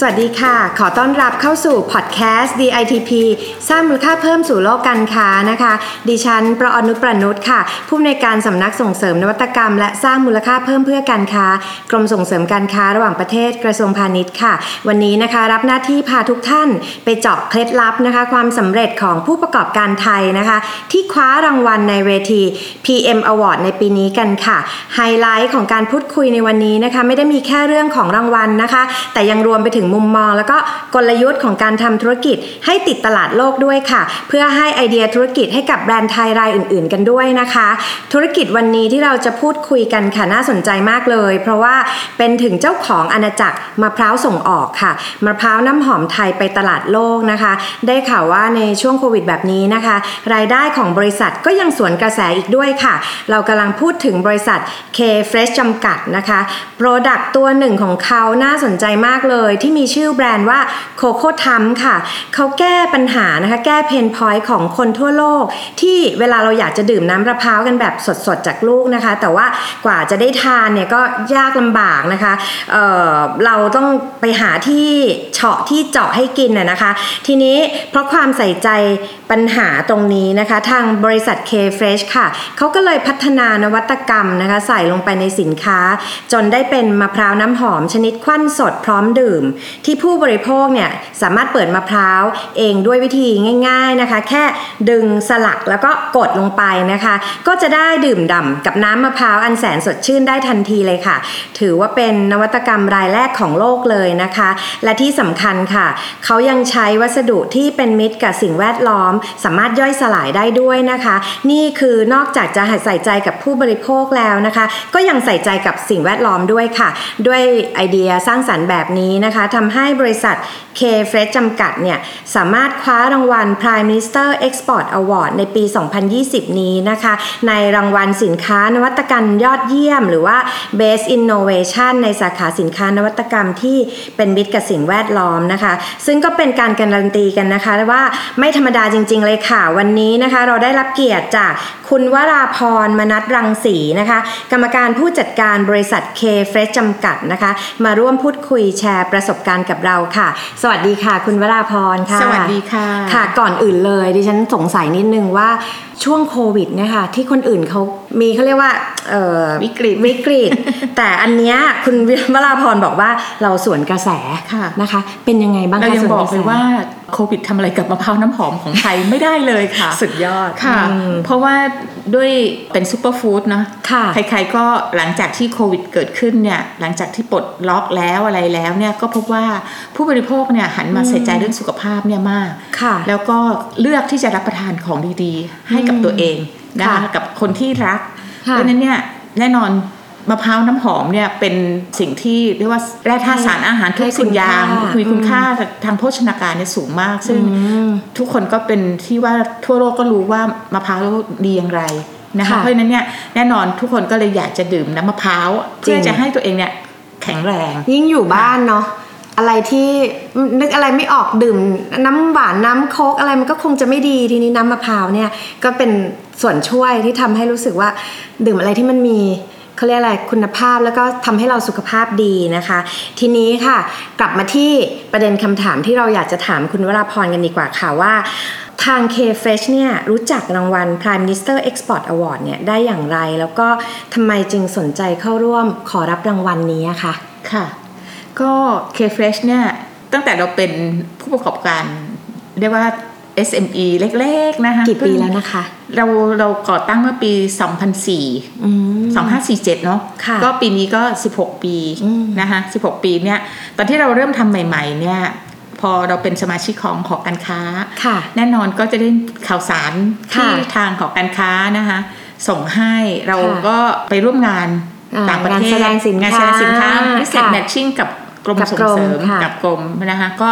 สวัสดีค่ะ ขอต้อนรับเข้าสู่พอดแคสต์ DITP สร้างมูลค่าเพิ่มสู่โลกการค้านะคะ ดิฉันประอนุประนุษค่ะ ผู้อำนวยการสำนักส่งเสริมนวัตกรรม และสร้างมูลค่าเพิ่มเพื่อการค้า กรมส่งเสริมการค้าระหว่างประเทศกระทรวงพาณิชย์ค่ะ วันนี้นะคะรับหน้าที่พาทุกท่านไปเจาะเคล็ดลับนะคะ ความสำเร็จของผู้ประกอบการไทยนะคะ ที่คว้ารางวัลในเวที PM Award ในปีนี้กันค่ะ ไฮไลท์ของการพูดคุยในวันนี้นะคะ ไม่ได้มีแค่เรื่องของรางวัลนะคะ แต่ยังรวมไปถึงมุมมอง แล้วก็กลยุทธ์ของการทำธุรกิจให้ติดตลาดโลกด้วยค่ะ เพื่อให้ไอเดียธุรกิจให้กับแบรนด์ไทยรายอื่น ๆ กันด้วยนะคะ ธุรกิจวันนี้ที่เราจะพูดคุยกันค่ะน่าสนใจมากเลย เพราะว่าเป็นถึงเจ้าของอาณาจักรมะพร้าวส่งออกค่ะมะพร้าวน้ำหอมไทยไปตลาดโลกนะคะ ได้ข่าวว่าในช่วงโควิดแบบนี้นะคะ รายได้ของบริษัทก็ยังสวนกระแสอีกด้วยค่ะ เรากำลังพูดถึงบริษัท K Fresh จำกัดนะคะ Product ตัวหนึ่งของเขาน่าสนใจมากเลยที่มีชื่อแบรนด์ว่า Coco t u m ค่ะเขาแก้ปัญหานะคะแก้เพนพอยต์ของคนทั่วโลก ที่เวลาเราอยากจะดื่มน้ำมะพร้าวกันแบบสดๆจากลูกนะคะ แต่ว่ากว่าจะได้ทานเนี่ยก็ยากลำบากนะคะเเราต้องไปหาที่เฉาะที่เจาะให้กินน่ะนะคะ ทีนี้เพราะความใส่ใจปัญหาตรงนี้นะคะ ทางบริษัท K Fresh ค่ะเขาก็เลยพัฒนานวัตกรรมนะคะใส่ลงไปในสินค้า จนได้เป็นมะพร้าวน้ำหอมชนิดควันสดพร้อมดื่มที่ผู้บริโภคเนี่ยสามารถเปิดมะพร้าวเองด้วยวิธีง่าย ๆนะคะ แค่ดึงสลักแล้วก็กดลงไปนะคะ ก็จะได้ดื่มด่ำกับน้ำมะพร้าวอันแสนสดชื่นได้ทันทีเลยค่ะ ถือว่าเป็นนวัตกรรมรายแรกของโลกเลยนะคะ และที่สำคัญค่ะ เขายังใช้วัสดุที่เป็นมิตรกับสิ่งแวดล้อม สามารถย่อยสลายได้ด้วยนะคะ นี่คือนอกจากจะใส่ใจกับผู้บริโภคแล้วนะคะ ก็ยังใส่ใจกับสิ่งแวดล้อมด้วยค่ะ ด้วยไอเดียสร้างสรรค์แบบนี้นะคะทำให้บริษัท K Fresh จำกัดเนี่ยสามารถคว้ารางวัล Prime Minister Export Award ในปี 2020 นี้นะคะ ในรางวัลสินค้านวัตกรรมยอดเยี่ยม หรือว่า Best Innovation ในสาขาสินค้านวัตกรรมที่เป็นมิตรกับสิ่งแวดล้อมนะคะ ซึ่งก็เป็นการการันตีกันนะคะว่าไม่ธรรมดาจริง ๆ เลยค่ะ วันนี้นะคะเราได้รับเกียรติจากคุณวราพรมนัทรังสีนะคะ กรรมการผู้จัดการบริษัท K Fresh จำกัดนะคะ มาร่วมพูดคุยแชร์ประสบการณ์กับเราค่ะ สวัสดีค่ะ คุณวราพรค่ะ สวัสดีค่ะ ค่ะ ก่อนอื่นเลยดิฉันสงสัยนิดนึงว่าช่วงโควิดเนี่ยค่ะที่คนอื่นเขามีเขาเรียกว่าวิกฤตวิกฤต แต่อันเนี้ยคุณวราพรบอกว่าเราสวนกระแสนะคะ เป็นยังไงบ้างคะเรายังบอกเลยว่าโควิดทำอะไรกับมะพร้าวน้ำหอมของไทยไม่ได้เลยค่ะ สุดยอดค่ะ เพราะว่าด้วยเป็น superfood เนาะใครๆก็หลังจากที่โควิดเกิดขึ้นเนี่ยหลังจากที่ปลดล็อกแล้วอะไรแล้วเนี่ยก็พบว่าผู้บริโภคเนี่ยหันมาใส่ใจเรื่องสุขภาพเนี่ยมากแล้วก็เลือกที่จะรับประทานของดีๆ ให้กับตัวเองนะคะกับคนที่รักเพราะนั้นเนี่ยแน่นอน มะพร้าวน้ำหอมเนี่ยเป็นสิ่งที่เรียกว่าแร่ธาตุสารอาหารทุกสิ่งอย่างมีคุณค่าทางโภชนาการเนี่ยสูงมาก ซึ่งทุกคนก็เป็นที่ว่าทั่วโลกก็รู้ว่ามะพร้าวดีอย่างไรนะคะเพราะฉะนั้นเนี่ยแน่นอนทุกคนก็เลยอยากจะดื่มน้ำมะพร้าวเพื่อจะให้ตัวเองเนี่ยแข็งแรง ยิ่งอยู่บ้านเนาะอะไรที่นึกอะไรไม่ออกดื่มน้ำหวานน้ำโค้กอะไรมันก็คงจะไม่ดีทีนี้น้ำมะพร้าวเนี่ยก็เป็นส่วนช่วยที่ทำให้รู้สึกว่าดื่มอะไรที่มันมี เขาเรียกอะไรคุณภาพแล้วก็ทำให้เราสุขภาพดีนะคะ ทีนี้ค่ะกลับมาที่ประเด็นคำถามที่เราอยากจะถามคุณวราพรกันดีกว่าค่ะว่าทาง K-Fresh เนี่ยรู้จักรางวัล Prime Minister Export Award เนี่ยได้อย่างไร แล้วก็ทำไมจึงสนใจเข้าร่วมขอรับรางวัลนี้คะค่ะ ก็ K-Fresh เนี่ยตั้งแต่เราเป็นผู้ประกอบการเรียกว่า SME เล็ก ๆ นะคะกี่ปีแล้วนะคะ เราเราก่อตั้งเมื่อปี 2004 2547 เนาะก็ปีนี้ก็ 16 ปีนะคะ16 ปีเนี่ยตอนที่เราเริ่มทำใหม่ ๆ เนี่ยพอเราเป็นสมาชิกของหอการค้า แน่นอนก็จะได้ข่าวสารที่ทางหอการค้านะคะส่งให้เราก็ไปร่วมงานต่างประเทศงานแสดงสินค้าพิเศษแมทชิ่งกับ กรมส่งเสริมกับกรมนะคะก็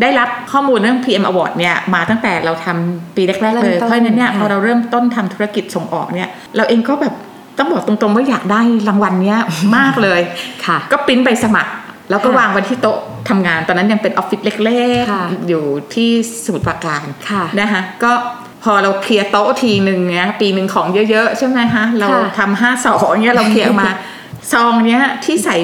ได้รับข้อมูลเรื่อง PM Award เนี่ยมาตั้งแต่เราทำปีแรกๆเลย เพราะฉะนั้นเนี่ยพอเราเริ่มต้นทำธุรกิจส่งออกเนี่ยเราเองก็แบบต้องบอกตรงๆว่าอยากได้รางวัลเนี้ยมากเลยค่ะ ก็ปริ้นใบสมัคร แล้วก็วางไว้ที่โต๊ะทำงานตอนนั้นยังเป็นออฟฟิศเล็กค่ะๆอยู่ที่สมุทรปราการค่ะนะคะก็พอเราเคลียร์โต๊ะทีหนึ่งเนี้ยปีหนึ่งของเยอะๆ ใช่ไหมคะเราค่ะทำห้าสองเนี้ยเราเคลียร์ออกมา ซองเนี้ยที่ใส่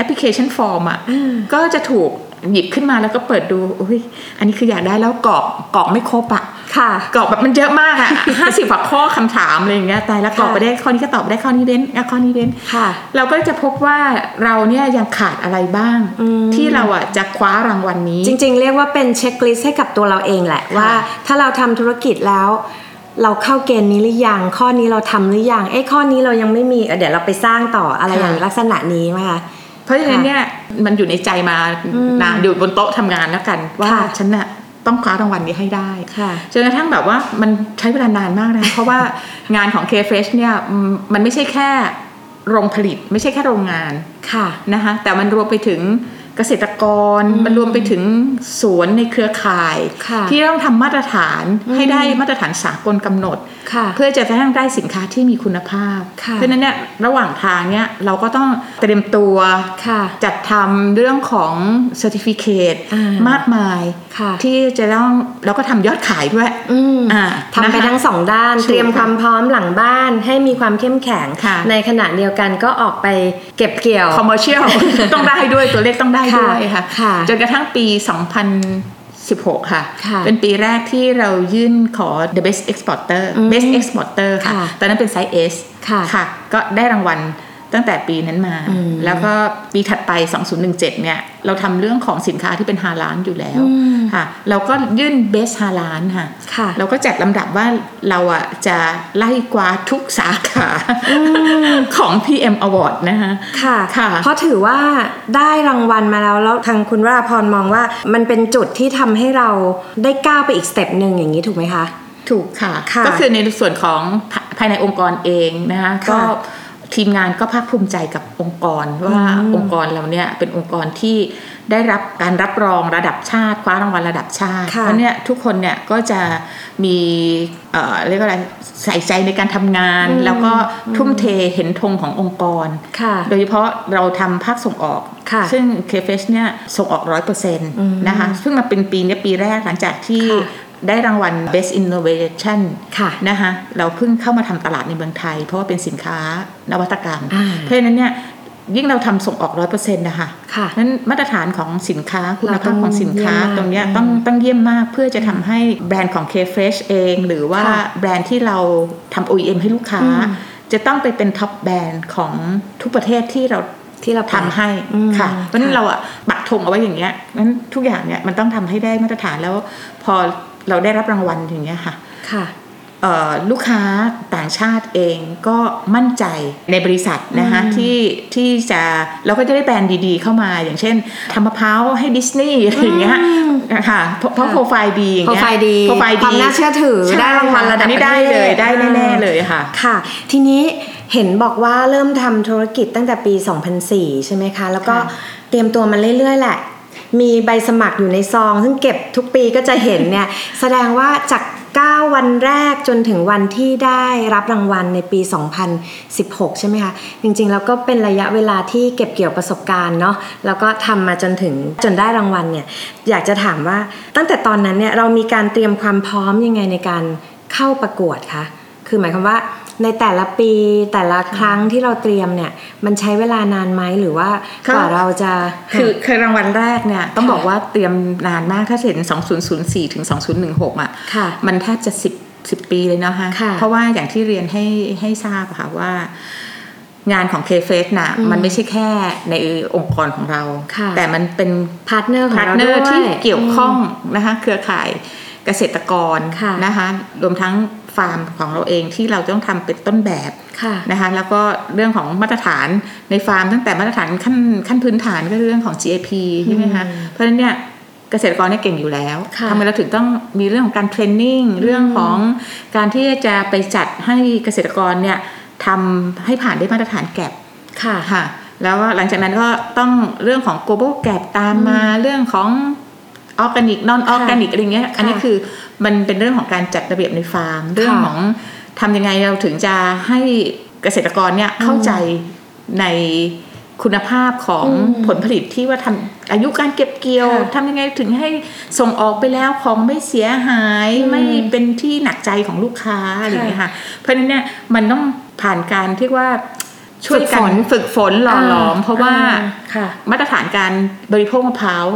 application form อะอืมก็จะถูกหยิบขึ้นมาแล้วก็เปิดดูอุ้ยอันนี้คืออยากได้แล้วกรอกกรอกไม่ครบอะค่ะกรอกแบบมันเยอะมากอะห้าสิบกว่าข้อคำถามอะไรอย่างเงี้ยตายแล้วกรอกไปได้ข้อนี้ก็ตอบได้ข้อนี้เว้นอะข้อนี้เว้นค่ะ เราก็จะพบว่าเราเนี่ยยังขาดอะไรบ้างอืมที่เราอะจะคว้ารางวัลนี้ จริง ๆ เรียกว่าเป็น checklist ให้กับตัวเราเองแหละว่า ถ้าเราทำธุรกิจแล้วเราเข้าเกณฑ์นี้หรือยัง ข้อนี้เราทำหรือยัง เอ้ข้อนี้เรายังไม่มีเออเดี๋ยวเราไปสร้างต่ออะไรอย่างลักษณะนี้ไหมคะเพ ราะฉะนั้นเนี่ยมันอยู่ในใจมาอืมนานอยู่บนโต๊ะทำงานแล้วกัน ว่าค่ะฉันน่ะต้องคว้ารางวัลนี้ให้ได้ค่ะจนกระทั่งแบบว่ามันใช้เวลานานมากนะ เพราะว่างานของ K-Fresh เนี่ยอืมมันไม่ใช่แค่โรงผลิตไม่ใช่แค่โรงงานค่ะนะคะแต่มันรวมไปถึง เกษตรกรมันรวมไปถึงสวนในเครือข่ายค่ะที่ต้องทำมาตรฐานให้ได้มาตรฐานสากลกำหนดค่ะเพื่อจะได้ได้สินค้าที่มีคุณภาพค่ะเพราะฉะนั้นเนี่ยระหว่างทางเนี่ยเราก็ต้องเตรียมตัวค่ะจัดทำเรื่องของ Certificate อ่ามมากมายค่ะที่จะต้องแล้วก็ทำยอดขายด้วยอืมอ่าทำไปนะคะทั้งสองด้านถูกเตรียมค่ะความพร้อมหลังบ้านให้มีความเข้มแข็งค่ะในขณะเดียวกันก็ออกไปเก็บเกี่ยว commercial ต้องได้ด้วยตัวเลขต้องได้ด้วยค่ะค่ะจนกระทั่งปี 2016ค่ะค่ะ เป็นปีแรกที่เรายื่นขอ the best exporter อืม best exporter ค่ะค่ะ ตอนนั้นเป็นไซส์ S ค่ะ ก็ได้รางวัล ตั้งแต่ปีนั้นมาอืมแล้วก็ปีถัดไป 2017 เนี่ย เราทำเรื่องของสินค้าที่เป็นฮาลานอยู่แล้วอืมค่ะ เราก็ยื่น best ฮาลานค่ะค่ะ เราก็จัดลำดับว่าเราอะจะไล่กว่าทุกสาขาของ PM Award นะคะค่ะค่ะ เพราะถือว่าได้รางวัลมาแล้ว แล้วทางคุณวราพรมองว่ามันเป็นจุดที่ทำให้เราได้ก้าวไปอีก step หนึ่งอย่างนี้ถูกไหมคะ ถูกค่ะค่ะก็คือในส่วนของภาภายในองค์กรเองนะคะค่ะก็ ทีมงานก็ภาคภูมิใจกับองค์กรว่าอืมองค์กรเราเนี่ยเป็นองค์กรที่ได้รับการรับรองระดับชาติคว้ารางวัลระดับชาติค่ะเพราะเนี่ยทุกคนเนี่ยก็จะมีเอ่อเรียกว่าอะไรใส่ใจในการทำงานอืมแล้วก็ทุ่มเทเห็นธงขององค์กรค่ะโดยเฉพาะเราทำภาคส่งออกค่ะซึ่ง k f s เนี่ยส่งออกร้อยเปอร์เซ็นต์มนะคะเพิ่งมาเป็นปีเนี้ยปีแรกหลังจากที่ค่ะ ได้รางวัล Best Innovation ค่ะนะคะเราเพิ่งเข้ามาทำตลาดในเมืองไทย เพราะว่าเป็นสินค้านวัตกรรมอ่าเพราะฉะนั้นเนี่ยยิ่งเราทำส่งออกร้อยเปอร์เซ็นต์นะคะค่ะนั้นมาตรฐานของสินค้าคุณเราต้ภาองพของสินค้าเยี่ยมมากตรงเนี้ยอืมต้องต้องเยี่ยมมากเพื่อจะทำให้แบรนด์ของ K-Fresh เอง หรือว่าค่ะแบรนด์ที่เราทำ OEM ให้ลูกค้าอืมจะต้องไปเป็น top brand ของทุกประเทศที่เราที่เราไปทำให้อืมค่ะเพราะฉะนั้นค่ะเราอะปักธงเอาไว้อย่างเงี้ยนั้นทุกอย่างเนี่ยมันต้องทำให้ได้มาตรฐานแล้วพอ เราได้รับรางวัลอย่างเงี้ยค่ะค่ะเอ่อลูกค้าต่างชาติเองก็มั่นใจในบริษัทนะคะอืมที่ที่จะเราก็จะได้แบรนด์ดีๆเข้ามา อย่างเช่นทำมะพร้าวให้ดิสนีย์อะไรอย่างเงี้ยค่ะเพราะเพราะค่ะโปรไฟล์ดีอย่างเงี้ยโปรไฟล์ดีโปรไฟล์คดีวามน่าเชื่อถือใช่ได้รางวัลระดับอันนี้ได้ประเทศเลยได้อ่าแน่ๆเลยค่ะค่ะ ทีนี้เห็นบอกว่าเริ่มทำธุรกิจตั้งแต่ปี 2004 ใช่ไหมคะ แล้วก็ค่ะเตรียมตัวมาเรื่อยๆแหละ มีใบสมัครอยู่ในซอง ซึ่งเก็บทุกปีก็จะเห็นเนี่ยแสดงว่าจาก9 วันแรกจนถึงวันที่ได้รับรางวัลในปี 2016 ใช่ไหมคะ จริงๆ แล้วก็เป็นระยะเวลาที่เก็บเกี่ยวประสบการณ์เนาะแล้วก็ทำมาจนถึงจนได้รางวัลเนี่ยอยากจะถามว่าตั้งแต่ตอนนั้นเนี่ยเรามีการเตรียมความพร้อมยังไงในการเข้าประกวดคะคือหมายความว่า ในแต่ละปีแต่ละครั้งที่เราเตรียมเนี่ย มันใช้เวลานานไหมหรือว่าก็กว่าเราจะคือคือรางวัลแรกเนี่ย ต้องค่ะบอกว่าเตรียมนานมากถ้าเห็น 2004 ถึง 2016 อะค่ะมันแทบจะ 10 10 ปีเลยเนาะฮะค่ะเพราะว่าอย่างที่เรียนให้ให้ทราบอะค่ะว่างานของ k f a c e น่ะอืมมันไม่ใช่แค่ในองค์กรของเราค่ะแต่มันเป็น partner ของ partner เราด้วยที่เกี่ยวข้องนะคะเครือข่ายเกษตรกรค่ะนะคะรวมทั้งฟาร์มของเราเองที่เราต้องทำเป็นต้นแบบค่ะนะคะแล้วก็เรื่องของมาตรฐานในฟาร์มตั้งแต่มาตรฐานขั้นขั้นพื้นฐานก็เรื่องของ GAP ใช่ไหมคะอืมเพราะฉะนั้นเนี่ยเกษตรกรเนี่ยเก่งอยู่แล้วค่ะทำไมเราถึงต้องมีเรื่องของการเทรนนิ่งเรื่องของการที่จะไปจัดให้เกษตรกรเนี่ยทำให้ผ่านได้มาตรฐานแกบค่ะค่ะ แล้วหลังจากนั้นก็ต้องเรื่องของ Global GAP ตามมาเรื่องของ organic non-organic อะไรเงี้ยอันนี้คือมันเป็นเรื่องของการจัดระเบียบในฟาร์ม เรื่องของทำยังไงเราถึงจะให้เกษตรกรเนี่ยเข้าใจในคุณภาพของผลผลิตที่ว่าทำอายุการเก็บเกี่ยวทำยังไงถึงให้ส่งออกไปแล้วของไม่เสียหายไม่เป็นที่หนักใจของลูกค้าอะไรอย่างเงี้ยค่ะเพราะฉะนั้นเนี่ยมันต้องผ่านการที่ว่า ช่วยกันฝึกฝนหล่อหลอม เพราะว่ามาตรฐานการบริโภคมะพร้าว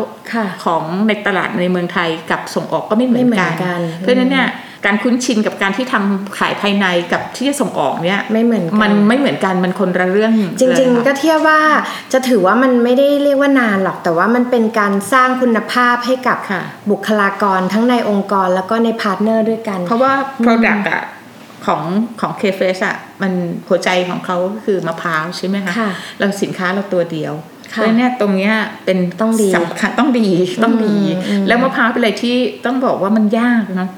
ของในตลาดในเมืองไทยกับส่งออกก็ไม่เหมือนกัน เพราะฉะนั้นเนี่ยการคุ้นชินกับการที่ทำขายภายในกับที่จะส่งออกเนี่ยไม่เหมือนมันไม่เหมือนกันมันคนละเรื่อง จริง ๆ ก็เทียบว่าจะถือว่ามันไม่ได้เรียกว่านานหรอกแต่ว่ามันเป็นการสร้างคุณภาพให้กับบุคลากรทั้งในองค์กรแล้วก็ใน partner ด้วยกัน เพราะว่า Product อะ ของของเคเฟสอะมันหัวใจของเขาคือมะพร้าวใช่ไหมคะเราสินค้าเราตัวเดียวเพราะเนี่ยตรงเนี้ยเป็นต้องดีสำคัญต้องดีต้องดี แล้วมะพร้าวเป็นอะไรที่ต้องบอกว่ามันยากนะ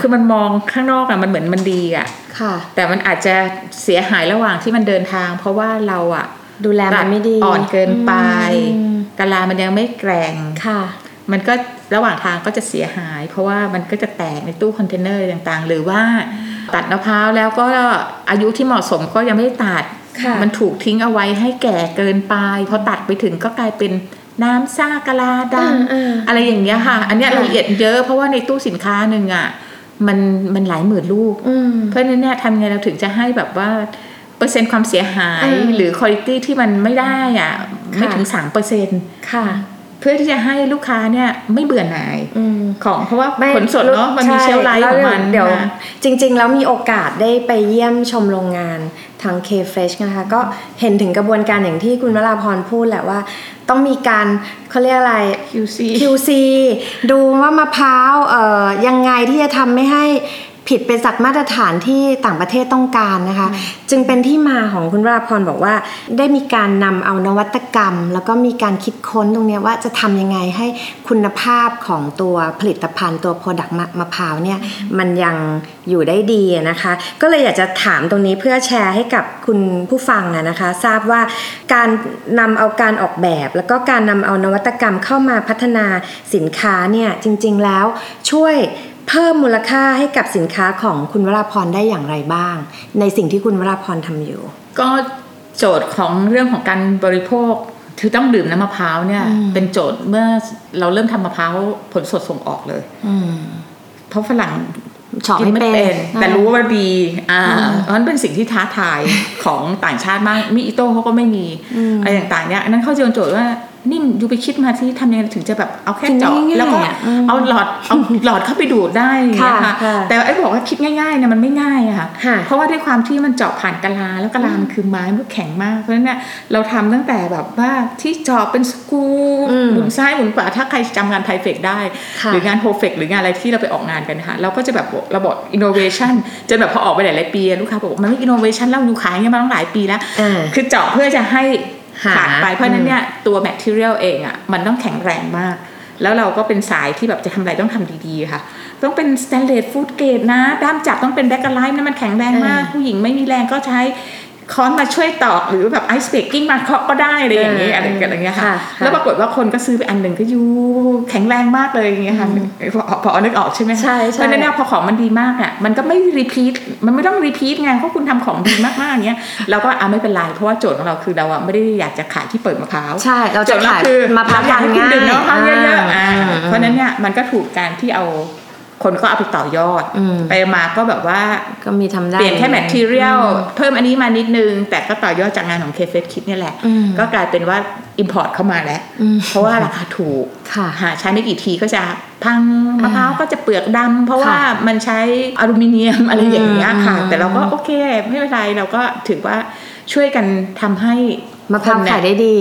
คือมันมองข้างนอกอะมันเหมือนมันดีอะแต่มันอาจจะเสียหายระหว่างที่มันเดินทาง เพราะว่าเราอะดูแลมันไม่ดีอ่อนเกินไปกะลามันยังไม่แกร่งค่ะ มันก็ระหว่างทางก็จะเสียหาย เพราะว่ามันก็จะแตกในตู้คอนเทนเนอร์ต่างๆ หรือว่า ตัดมะพร้าวแล้วก็อายุที่เหมาะสมก็ยังไม่ตัด มันถูกทิ้งเอาไว้ให้แก่เกินไป พอตัดไปถึงก็กลายเป็นน้ำซ่ากะลาดำอะไรอย่างเงี้ยค่ะ อันนี้ละเอียดเยอะเพราะว่าในตู้สินค้าหนึ่งอะมันมันหลายหมื่นลูก เพราะนั้นเนี่ยทำไงเราถึงจะให้แบบว่าเปอร์เซ็นต์ความเสียหายหรือคุณภาพที่มันไม่ได้อะไม่ถึงสามเปอร์เซ็นต์ค่ะ เพื่อที่จะให้ลูกค้าเนี่ยไม่เบื่อหน่ายของเพราะว่าผลสดเนาะมันมีเชลไลท์ของมันเดี๋ยวจริง ๆ แล้วมีโอกาสได้ไปเยี่ยมชมโรงงานทาง K Fresh นะคะ ก็เห็นถึงกระบวนการอย่างที่คุณวราพรพูดแหละว่า ต้องมีการเขาเรียกอะไร QC QC ดูว่ามะพร้าวเอ่อยังไงที่จะทำไม่ให้ ผิดไปจากมาตรฐานที่ต่างประเทศต้องการนะคะ จึงเป็นที่มาของคุณวราพรบอกว่า ได้มีการนำเอานวัตกรรม แล้วก็มีการคิดค้นตรงนี้ว่าจะทำยังไงให้คุณภาพของตัวผลิตภัณฑ์ตัว product มะพร้าวเนี่ยมันยังอยู่ได้ดีนะคะ ก็เลยอยากจะถามตรงนี้เพื่อแชร์ให้กับคุณผู้ฟังนะคะ ทราบว่าการนำเอาการออกแบบ แล้วก็การนำเอานวัตกรรมเข้ามาพัฒนาสินค้าเนี่ยจริง ๆ แล้วช่วย เพิ่มมูลค่าให้กับสินค้าของคุณวราพรได้อย่างไรบ้าง ในสิ่งที่คุณวราพรทำอยู่ ก็โจทย์ของเรื่องของการบริโภคคือต้องดื่มน้ำมะพร้าวเนี่ย เป็นโจทย์เมื่อเราเริ่มทำมะพร้าวผลสดส่งออกเลยเพราะฝรั่งกินไม่เป็น แต่รู้ว่าดี อ่าเพราะนั้นเป็นสิ่งที่ท้าทายของต่างชาติมากมีอิโต้เขาก็ไม่มีอะไรต่างๆเนี่ยนั้นเขาเจอโจทย์ว่า นิ่มอยู่ไปคิดมาที่ทำยังไงถึงจะแบบเอาแค่เจาะแล้วก็เอาหลอดเอาหลอดเข้าไปดูดได้ค่ะแต่ไอ้บอกว่าคิดง่ายๆเนี่ยมันไม่ง่ายอะค่ะ เพราะว่าด้วยความที่มันเจาะผ่านกะลาแล้วกะลามันคือไม้มันแข็งมากเพราะฉะนั้นเนี่ยเราทำตั้งแต่แบบว่าที่เจาะเป็นสกูหมุนซ้ายหมุนขวาถ้าใครจำงาน THAIFEX ได้ หรืองาน HOFEX หรืองานอะไรที่เราไปออกงานกันค่ะเราก็จะแบบระบบอินโนเวชันจนแบบพอออกไปหลายๆปีลูกค้าบอกมันไม่อินโนเวชันแล้วอยู่ขายเงี้ยมาตั้งหลายปีแล้วคือเจาะเพื่อจะให้ ขาดไปเพราะนั้นเนี่ยตัว material เองอะมันต้องแข็งแรงมาก แล้วเราก็เป็นสายที่แบบจะทำอะไรต้องทำดีๆค่ะ ต้องเป็นสแตนเลส food grade นะ ด้ามจับต้องเป็น Bakelite นะมันแข็งแรงมาก ผู้หญิงไม่มีแรงก็ใช้ ค้อนมาช่วยตอกหรือแบบ ice breaking มาเคาะก็ได้อะไรอย่างเงี้ยอะไรอย่างเงี้ยค่ะแล้วปรากฏว่าคนก็ซื้อไปอันหนึ่งก็ยูแข็งแรงมากเลยอย่างเงี้ยค่ะพอนึกออกใช่ไหมใช่เพราะนั้นเนี่ยพอของมันดีมากอะมันก็ไม่ repeat มันไม่ต้อง repeat ไงเพราะคุณทำของดีมากๆเงี้ยเราก็อะไม่เป็นไรเพราะว่าโจทย์ของเราคือเราอะไม่ได้อยากจะขายที่เปิดมะพร้าวใช่เราจะขายมะพร้าวอยากให้คุณดื่มมะพร้าวเยอะๆเพราะนั้นเนี่ยมันก็ถูกการที่เอา คนก็เอาไปต่อยอดไปมาก็แบบว่าก็มีทำได้เปลี่ยนแค่ materialเพิ่มอันนี้มานิดนึง แต่ก็ต่อยอดจากงานของ K Fresh คิดนี่แหละ ก็กลายเป็นว่า import เข้ามาแล้ว เพราะว่าราคาถูกหาใช้ไม่กี่ทีก็จะพังมะพร้าวก็จะเปลือกดำเพราะว่ามันใช้อลูมิเนียมอะไรอย่างเงี้ยค่ะ แต่เราก็โอเค ไม่เป็นไรเราก็ถือว่าช่วยกันทำให้ มะพร้าวขายได้ดี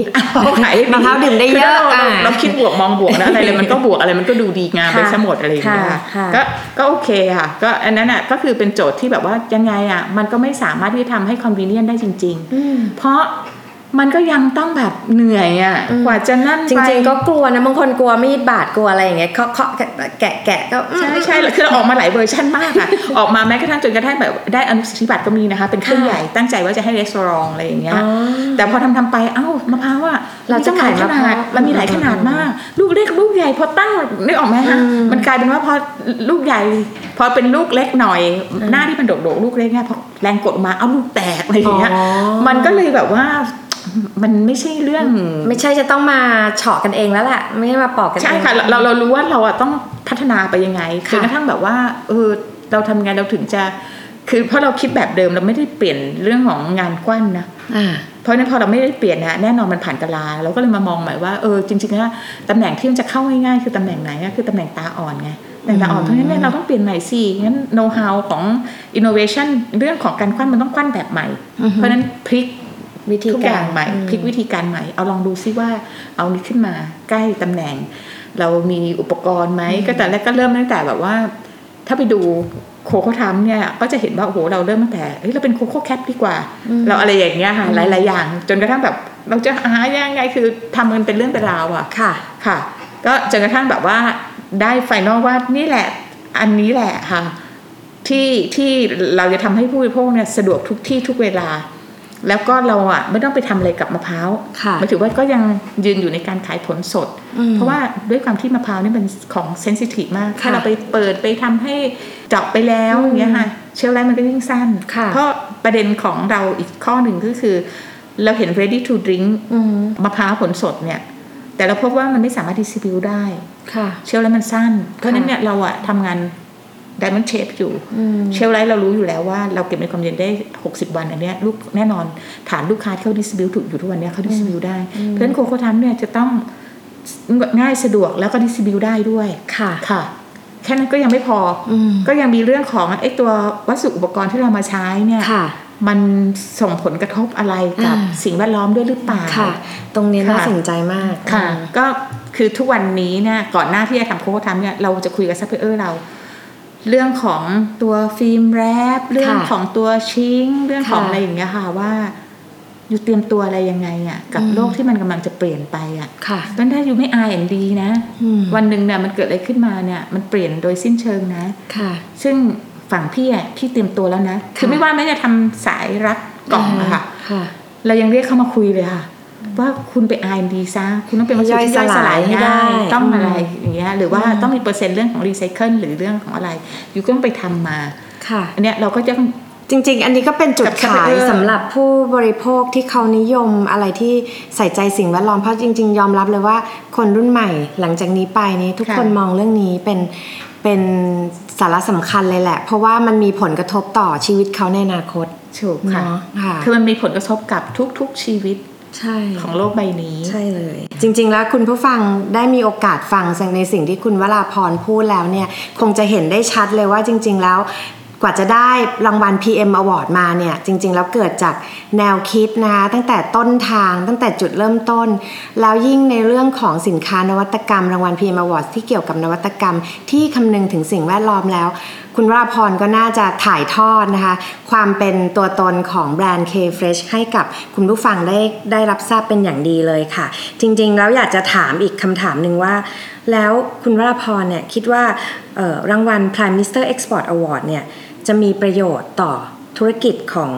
ขายมะพร้าวดื่มได้เยอะเราคิดบวกมองบวกนะอะไรเลยมันก็บวกอะไรมันก็ดูดีงามไปสมดอะไรอย่างเงี้ยก็ก็โอเคค่ะ ก็อันนั้นอะก็คือเป็นโจทย์ที่แบบว่ายังไงอะมันก็ไม่สามารถที่จะทำให้คอนเวเนียนได้จริง ๆ เพราะ มันก็ยังต้องแบบเหนื่อยอะ่ะกว่าจะนั่นจริงๆก็กลัวนะบางคนกลัวมีดบาดกลัวอะไรอย่างเงี้ยเคาะเคาะแกะแกะแกะก็ใช่ใช่คือเราออกมาหลายเวอร์ชันมากอะออกมาแม้กระทั่งจนกระทั่งแบบได้อนุสิทธิบัตรก็มีนะคะ เป็นเครื่องใหญ่ตั้งใจว่าจะให้รีสอร์ทอะไรอย่างเงี้ยแต่พอทำทำไปเอ้ามะพร้าวอะเราจะมีตั้งหลายขนาดมันมีหลายขนาดมาก ลูกเล็กลูกใหญ่พอตั้งนึกออกไหมคะมันกลายเป็นว่าพอลูกใหญ่ พอเป็นลูกเล็กหน่อย หน้าที่มันโดดๆลูกเล็กเนี่ยพอแรงกดออกมาเอาลูกแตกอะไรอย่างเงี้ยมันก็เลยแบบว่า มันไม่ใช่เรื่อง ไม่ใช่จะต้องมาเฉาะกันเองแล้วแหละไม่ใช่มาปอกกันเองใช่ค่ะเราเราเรารู้ว่าเราอะต้องพัฒนาไปยังไงค่ะจนกระทั่งแบบว่าเออเราทำไงเราถึงจะ คือเพราะเราคิดแบบเดิมเราไม่ได้เปลี่ยนเรื่องของงานกว้านนะอ่าเพราะฉะนั้นพอเราไม่ได้เปลี่ยนนะแน่นอนมันผ่านกาลาเราก็เลยมามองใหม่ว่าเออจริงๆแล้วตำแหน่งที่มันจะเข้าง่ายๆคือตำแหน่งไหนอะคือตำแหน่งตาอ่อนไงตำแหน่งตาอ่อนเพราะฉะนั้นเนี่ยเราต้องเปลี่ยนใหม่สิงั้นโน้ตฮาวของ innovation เรื่องของการคว้านมันต้องคว้านแบบใหม่ เพราะฉะนั้นพลิก วิธีทุกกาอรย่างใหม่อืมพลิกวิธีการใหม่ เอาลองดูซิว่าเอานี้ขึ้นมาใกล้ตำแหน่ง เรามีอุปกรณ์ไหมก็แต่แรกก็เริ่มตั้งแต่แบบว่า ถ้าไปดูโคโค่ทัมเนี่ยก็จะเห็นว่าโอ้โหเราเริ่มตั้งแต่เฮ้ยเราเป็นโคโค่แคปดีกว่า เราอะไรอย่างเงี้ยค่ะหลายๆอย่าง จนกระทั่งแบบเราจะหายังไงคือทำมันเป็นเรื่องเป็นราวอะค่ะค่ะ ก็จนกระทั่งแบบว่าได้ไฟนอลว่านี่แหละ อันนี้แหละค่ะที่ที่เราจะทำให้ผู้บริโภคเนี่ยสะดวกทุกที่ทุกเวลา แล้วก็เราอะไม่ต้องไปทำอะไรกับมะพร้าวค่ะหมายถึงว่าก็ยังยืนอยู่ในการขายผลสด เพราะว่าด้วยความที่มะพร้าวนี่เป็นของเซนซิทีฟมาก ถ้าค่ะเราไปเปิดไปทำให้เจาะไปแล้วอย่างเงี้ยค่ะเชลไลฟ์มันก็ยิ่งสั้นค่ะเพราะประเด็นของเราอีกข้อหนึ่งก็คือ เราเห็น ready to drink อืมมะพร้าวผลสดเนี่ย แต่เราพบว่ามันไม่สามารถ distribute ได้ค่ะเชลไลท์มันสั้น เพราะฉะนั้นเนี่ยเราอะทำงาน diamond shape อยู่ shelf life เรารู้อยู่แล้วว่าเราเก็บในความเย็นได้ 60 วันอันเนี้ยลูกแน่นอนฐานลูกค้าที่เขา distribute อยู่ทุกวันเนี้ยเขา distribute ได้ เพราะฉะนั้น Coco Thumb เนี่ยจะต้องง่ายสะดวกแล้วก็ distribute ได้ด้วยค่ะค่ะ แค่นั้นก็ยังไม่พออมก็ยังมีเรื่องของไอ้ตัววัสดุอุปกรณ์ที่เรามาใช้เนี่ยค่ะมันส่งผลกระทบอะไรกับอ่าสิ่งแวดล้อมด้วยหรือเปล่าค่ะ ตรงนี้น่าค่ะสนใจมากค่ะอืมก็คือทุกวันนี้เนี่ยก่อนหน้าที่จะทำ Coco Thumb เนี่ยเราจะคุยกับซัพพลายเออร์เรา เรื่องของตัวฟิล์มแรปเรื่องของตัวชิงเรื่องของค่ะอะไรอย่างเงี้ยค่ะว่า อยู่เตรียมตัวอะไรยังไงอะ กับอืมโลกที่มันกำลังจะเปลี่ยนไปอะค่ะเพราะฉะนั้นถ้าอยู่ไม่ R&D นะอืมวันหนึ่งเนี่ยมันเกิดอะไรขึ้นมาเนี่ย มันเปลี่ยนโดยสิ้นเชิงนะ ค่ะ ซึ่งฝั่งพี่อะพี่เตรียมตัวแล้วนะ คือค่ะไม่ว่าแม้จะทำสายรัดกล่องอะค่ะค่ะเรายังเรียกเข้ามาคุยเลยค่ะ ว่าคุณไป R&D ซะคุณต้องเป็นวัสดุที่ย่อยสลายให้ได้ง่ายต้องอืมอะไรอย่างเงี้ยหรือว่าต้องมีเปอร์เซ็นต์เรื่องของรีไซเคิลหรือเรื่องของอะไรอยู่ก็ต้องไปทำมาค่ะอันเนี้ยเราก็จะจริง ๆ อันนี้ก็เป็นจุดกับขาย supplier สำหรับผู้บริโภคที่เขานิยมอะไรที่ใส่ใจสิ่งแวดล้อมเพราะจริง ๆ ยอมรับเลยว่าคนรุ่นใหม่หลังจากนี้ไปนี้ทุกค่ะคนมองเรื่องนี้เป็นเป็นสาระสำคัญเลยแหละ เพราะว่ามันมีผลกระทบต่อชีวิตเขาในอนาคตถูกค่ะเนาะค่ะคือมันมีผลกระทบกับทุก ๆชีวิต ใช่ของโลกใบนี้ใช่เลย จริง ๆ แล้วคุณผู้ฟังได้มีโอกาสฟังในสิ่งที่คุณวราพรพูดแล้วเนี่ย คงจะเห็นได้ชัดเลยว่าจริง ๆ แล้ว กว่าจะได้รางวัล PM Award มาเนี่ยจริง ๆ แล้วเกิดจากแนวคิดนะคะตั้งแต่ต้นทางตั้งแต่จุดเริ่มต้น แล้วยิ่งในเรื่องของสินค้านวัตกรรมรางวัล PM Award ที่เกี่ยวกับนวัตกรรม ที่คำนึงถึงสิ่งแวดล้อมแล้ว คุณราพรก็น่าจะถ่ายทอดนะคะความเป็นตัวตนของแบรนด์ K-Fresh ให้กับคุณผู้ฟังได้ได้รับทราบเป็นอย่างดีเลยค่ะ จริง ๆ แล้วอยากจะถามอีกคำถามหนึ่งว่า แล้วคุณวราพรเนี่ยคิดว่าเอ่อรางวัล Prime Minister Export Award เนี่ยจะมีประโยชน์ต่อธุรกิจของ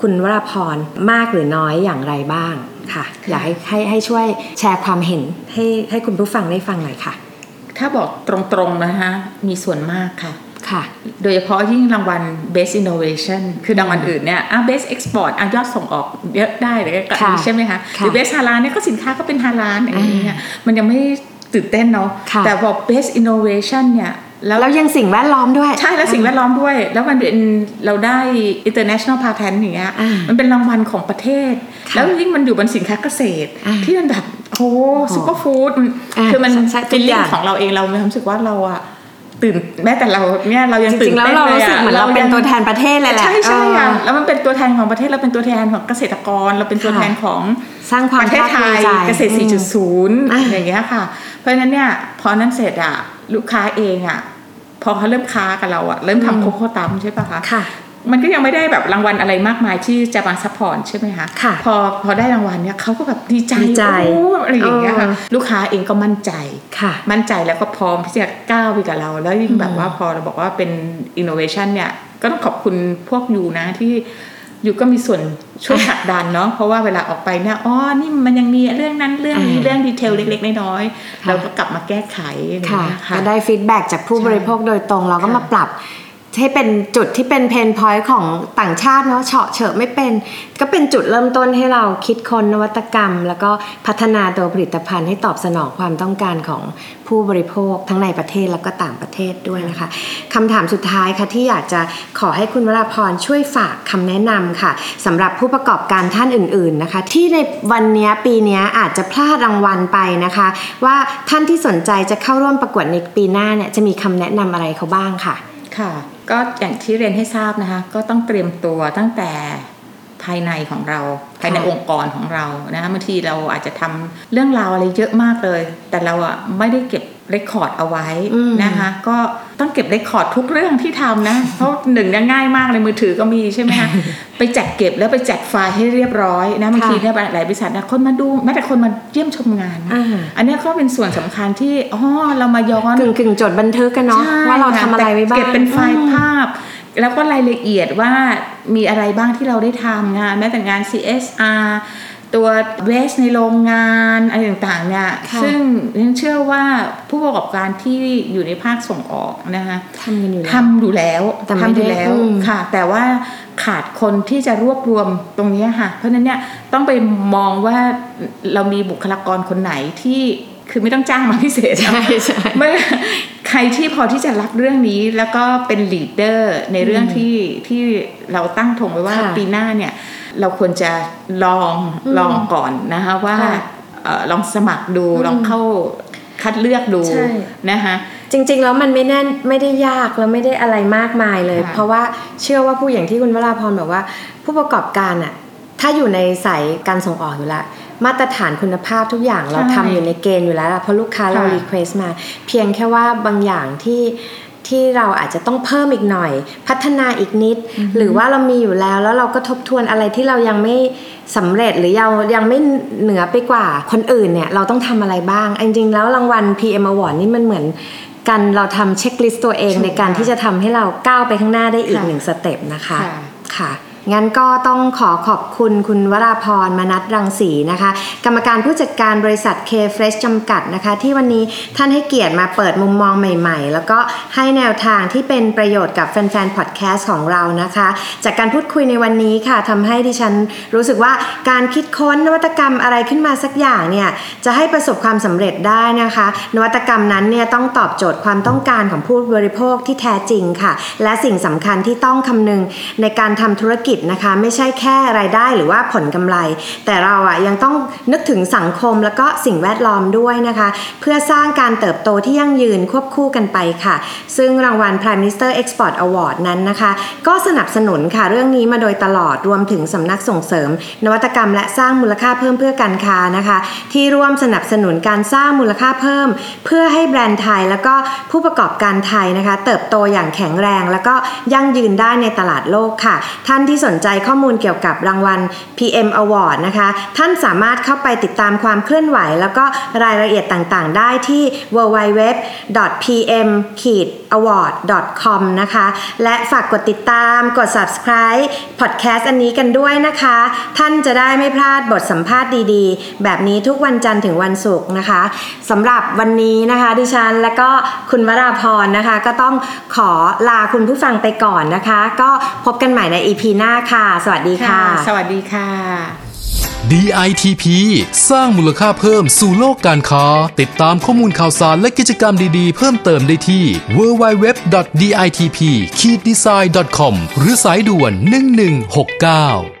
คุณวราพรมากหรือน้อยอย่างไรบ้างค่ะ อยากให้ให้ให้ช่วยแชร์ความเห็นให้ให้คุณผู้ฟังได้ฟังหน่อยค่ะ ถ้าบอกตรงๆนะคะมีส่วนมากค่ะค่ะ โดยเฉพาะยิ่งรางวัล Best Innovation คือรางวัลอื่นเนี่ยอะ Best Export อะยอดส่งออกเยอะได้เลยก็ค่ะใช่ไหมคะค่ะหรือ Best ฮาลานเนี่ยก็สินค้าก็เป็นฮาลานอะไรอย่างเงี้ยมันยังไม่ ตื่นเต้นเนาะค่ะแต่บอก Best Innovation เนี่ยแล้วแล้วยังสิ่งแวดล้อมด้วย ใช่แล้วสิ่งแวดล้อมด้วย แล้วมันเป็นเราได้ international patent อย่างเงี้ยอ่ามัมันเป็นรางวัลของประเทศค่ะแล้วยิ่งมันอยู่บนสินค้าเกษตรอ่าที่มันแบบโอ้ซูเปอร์ฟู้ดอ่าคือมันใช่ทุฟิกลอลิ่งย่างของเราเองเรามีความรู้สึกว่าเราอะ ตื่นแม้แต่เราเนี่ยเรายังจตื่รินงๆแล้วเต้นเราเลยรู้สึกเหมือนเราเป็นตัวแทนประเทศเลยแหละใช่ใช่ค่ะเออแล้วมันเป็นตัวแทนของประเทศเราเป็นตัวแทนของเกษตรกร เราเป็นตัวค่ะแทนของสร้างความประเทศไทภาคภูมิยใจเกษตรอืมอ่า4.0 อย่างเงี้ยค่ะ เพราะฉะนั้นเนี่ยพอนั้นเสร็จอะลูกค้าเองอะพอเขาเริ่มค้ากับเราอะเริ่มทำโคโค่ตัมใช่ปะคะค่ะ มันก็ยังไม่ได้แบบรางวัลอะไรมากมายที่จะมาซัพพอร์ตใช่ไหมคะค่ะพอพอได้รางวัลเนี่ยเขาก็แบบดีใจดีใจโอ้อะไรอย่างเงี้ยค่ะเออลูกค้าเองก็มั่นใจค่ะ มั่นใจแล้วก็พร้อมที่จะก้าวไปกับเรา แล้วยิ่งแบบว่าพอเราบอกว่าเป็น innovation เนี่ยก็ต้องขอบคุณพวก you นะที่ you ก็มีส่วนช่วยผลักดันเนาะเพราะว่าเวลาออกไปเนี่ยอ๋อนี่มันยังมีเรื่องนั้นเรื่องนี้อ่าเรื่อง detail เล็กๆน้อยๆค่ะเราก็กลับมาแก้ไขอะไรอย่างค่ะเงี้ยค่ะก็ได้ feedback จากผู้ใช่บริโภคโดยตรงเราก็ค่ะมาปรับ ให้เป็นจุดที่เป็น pain point ของต่างชาติเนาะเฉาะเฉอะไม่เป็น ก็เป็นจุดเริ่มต้นให้เราคิดค้นนวัตกรรม แล้วก็พัฒนาตัวผลิตภัณฑ์ให้ตอบสนองความต้องการของผู้บริโภคทั้งในประเทศแล้วก็ต่างประเทศด้วยนะคะคำถามสุดท้ายค่ะที่อยากจะขอให้คุณวราพรช่วยฝากคำแนะนำค่ะสำหรับผู้ประกอบการท่านอื่น ๆนะคะ ที่ในวันนี้ปีนี้อาจจะพลาดรางวัลไปนะคะ ว่าท่านที่สนใจจะเข้าร่วมประกวดในปีหน้าเนี่ยจะมีคำแนะนำอะไรเขาบ้างค่ะค่ะ ก็อย่างที่เรียนให้ทราบนะคะ ก็ต้องเตรียมตัวตั้งแต่ภายในของเรา ภายในองค์กรของเรานะคะบางทีเราอาจจะทำเรื่องราวอะไรเยอะมากเลย แต่เราอะไม่ได้เก็บ เรคคอร์ดเอาไว้นะคะ ก็ต้องเก็บเรคคอร์ดทุกเรื่องที่ทำนะ เพราะหนึ่งเนี่ยง่ายมากเลยมือถือก็มีใช่ไหมคะไปจัดเก็บแล้วไปจัดไฟล์ให้เรียบร้อยนะบางทีเนี่ยหลายบริษัทนะคนมาดูแม้แต่คนมาเยี่ยมชมงานนะอ่าอันเนี้ยก็เป็นส่วนสำคัญที่อ๋อเรามาย้อนกึ่งกึ่งๆจดบันทึกกันเนาะใช่ว่าเราทำอะไรไว้บ้างเก็บเป็นไฟล์อืมภาพแล้วก็รายละเอียดว่ามีอะไรบ้างที่เราได้ทำงานแม้แต่งาน CSR ตัวเวสในโรงงานอะไรต่างๆเนี่ยค่ะซึ่งฉันเชื่อว่าผู้ประกอบการที่อยู่ในภาคส่งออกนะคะทำกันอยู่แล้วทำอยู่แล้วแต่ไม่ทำอยู่ได้แล้วอืมค่ะ แต่ว่าขาดคนที่จะรวบรวมตรงเนี้ยค่ะ เพราะฉะนั้นเนี่ยต้องไปมองว่าเรามีบุคลากรคนไหนที่คือไม่ต้องจ้างมาพิเศษใช่ใช่เมื่อ ใครที่พอที่จะรับเรื่องนี้แล้วก็เป็นลีดเดอร์ในเรื่องที่ที่เราตั้งธงไว้ว่าค่ะปีหน้าเนี่ยเราควรจะลองอืมลองก่อนนะคะว่าค่ะเอ่อลองสมัครดูอืมลองเข้าคัดเลือกดูใช่นะคะจริงๆแล้วมันไม่แน่นไม่ได้ยากแล้วไม่ได้อะไรมากมายเลยค่ะเพราะว่าเชื่อว่าผู้อย่างที่คุณวราพรบอกว่า ผู้ประกอบการอะถ้าอยู่ในสายการส่งออกอยู่แล้ว มาตรฐานคุณภาพทุกอย่างเราทำอยู่ในเกณฑ์อยู่แล้วล่ะเพราะลูกค้าเราค่ะ request มา เพียงแค่ว่าบางอย่างที่ที่เราอาจจะต้องเพิ่มอีกหน่อย พัฒนาอีกนิด หรือว่าเรามีอยู่แล้วแล้วเราก็ทบทวนอะไรที่เรายังไม่สำเร็จหรือยังยังไม่เหนือไปกว่าคนอื่นเนี่ยเราต้องทำอะไรบ้าง จริงๆแล้วรางวัล PM Award นี่มันเหมือนกันเราทำ checklist ตัวเองถูกในการค่ะที่จะทำให้เราก้าวไปข้างหน้าได้อีกค่ะหนึ่ง step นะคะค่ะค่ะ งั้นก็ต้องขอขอบคุณคุณวราพรมนัทรังสีนะคะ กรรมการผู้จัดการบริษัท K Fresh จำกัดนะคะ ที่วันนี้ท่านให้เกียรติมาเปิดมุมมองใหม่ ๆ แล้วก็ให้แนวทางที่เป็นประโยชน์กับแฟนๆพอดแคสต์ของเรานะคะ จากการพูดคุยในวันนี้ค่ะทำให้ดิฉันรู้สึกว่าการคิดค้นนวัตกรรมอะไรขึ้นมาสักอย่างเนี่ยจะให้ประสบความสำเร็จได้นะคะ นวัตกรรมนั้นเนี่ยต้องตอบโจทย์ความต้องการของผู้บริโภคที่แท้จริงค่ะ และสิ่งสำคัญที่ต้องคำนึงในการทำธุรกิจนะคะไม่ใช่แค่รายได้หรือว่าผลกำไร แต่เราอะยังต้องนึกถึงสังคมแล้วก็สิ่งแวดล้อมด้วยนะคะ เพื่อสร้างการเติบโตที่ยั่งยืนควบคู่กันไปค่ะ ซึ่งรางวัล Prime Minister Export Award นั้นนะคะ ก็สนับสนุนค่ะเรื่องนี้มาโดยตลอดรวมถึงสำนักส่งเสริม นวัตกรรมและสร้างมูลค่าเพิ่มเพื่อการค้านะคะ ที่ร่วมสนับสนุนการสร้างมูลค่าเพิ่ม เพื่อให้แบรนด์ไทยแล้วก็ผู้ประกอบการไทยนะคะ เติบโตอย่างแข็งแรง แล้วก็ยั่งยืนได้ในตลาดโลกค่ะ ท่านที่สนใจข้อมูลเกี่ยวกับรางวัล PM Award นะคะ ท่านสามารถเข้าไปติดตามความเคลื่อนไหว แล้วก็รายละเอียดต่างๆ ได้ที่ www.pm-award.com นะคะ และฝากกดติดตาม กด subscribe podcast อันนี้กันด้วยนะคะ ท่านจะได้ไม่พลาดบทสัมภาษณ์ดีๆ แบบนี้ทุกวันจันทร์ถึงวันศุกร์นะคะสำหรับวันนี้นะคะ ดิฉันและก็คุณวราพรนะคะ ก็ต้องขอลาคุณผู้ฟังไปก่อนนะคะ ก็พบกันใหม่ใน EP หน้าาค่ะ สวัสดีค่ะ สวัสดีค่ะ DITP สร้างมูลค่าเพิ่มสู่โลกการค้า ติดตามข้อมูลข่าวสารและกิจกรรมดีๆ เพิ่มเติมได้ที่ www.ditp-design.com หรือสายด่วน 1169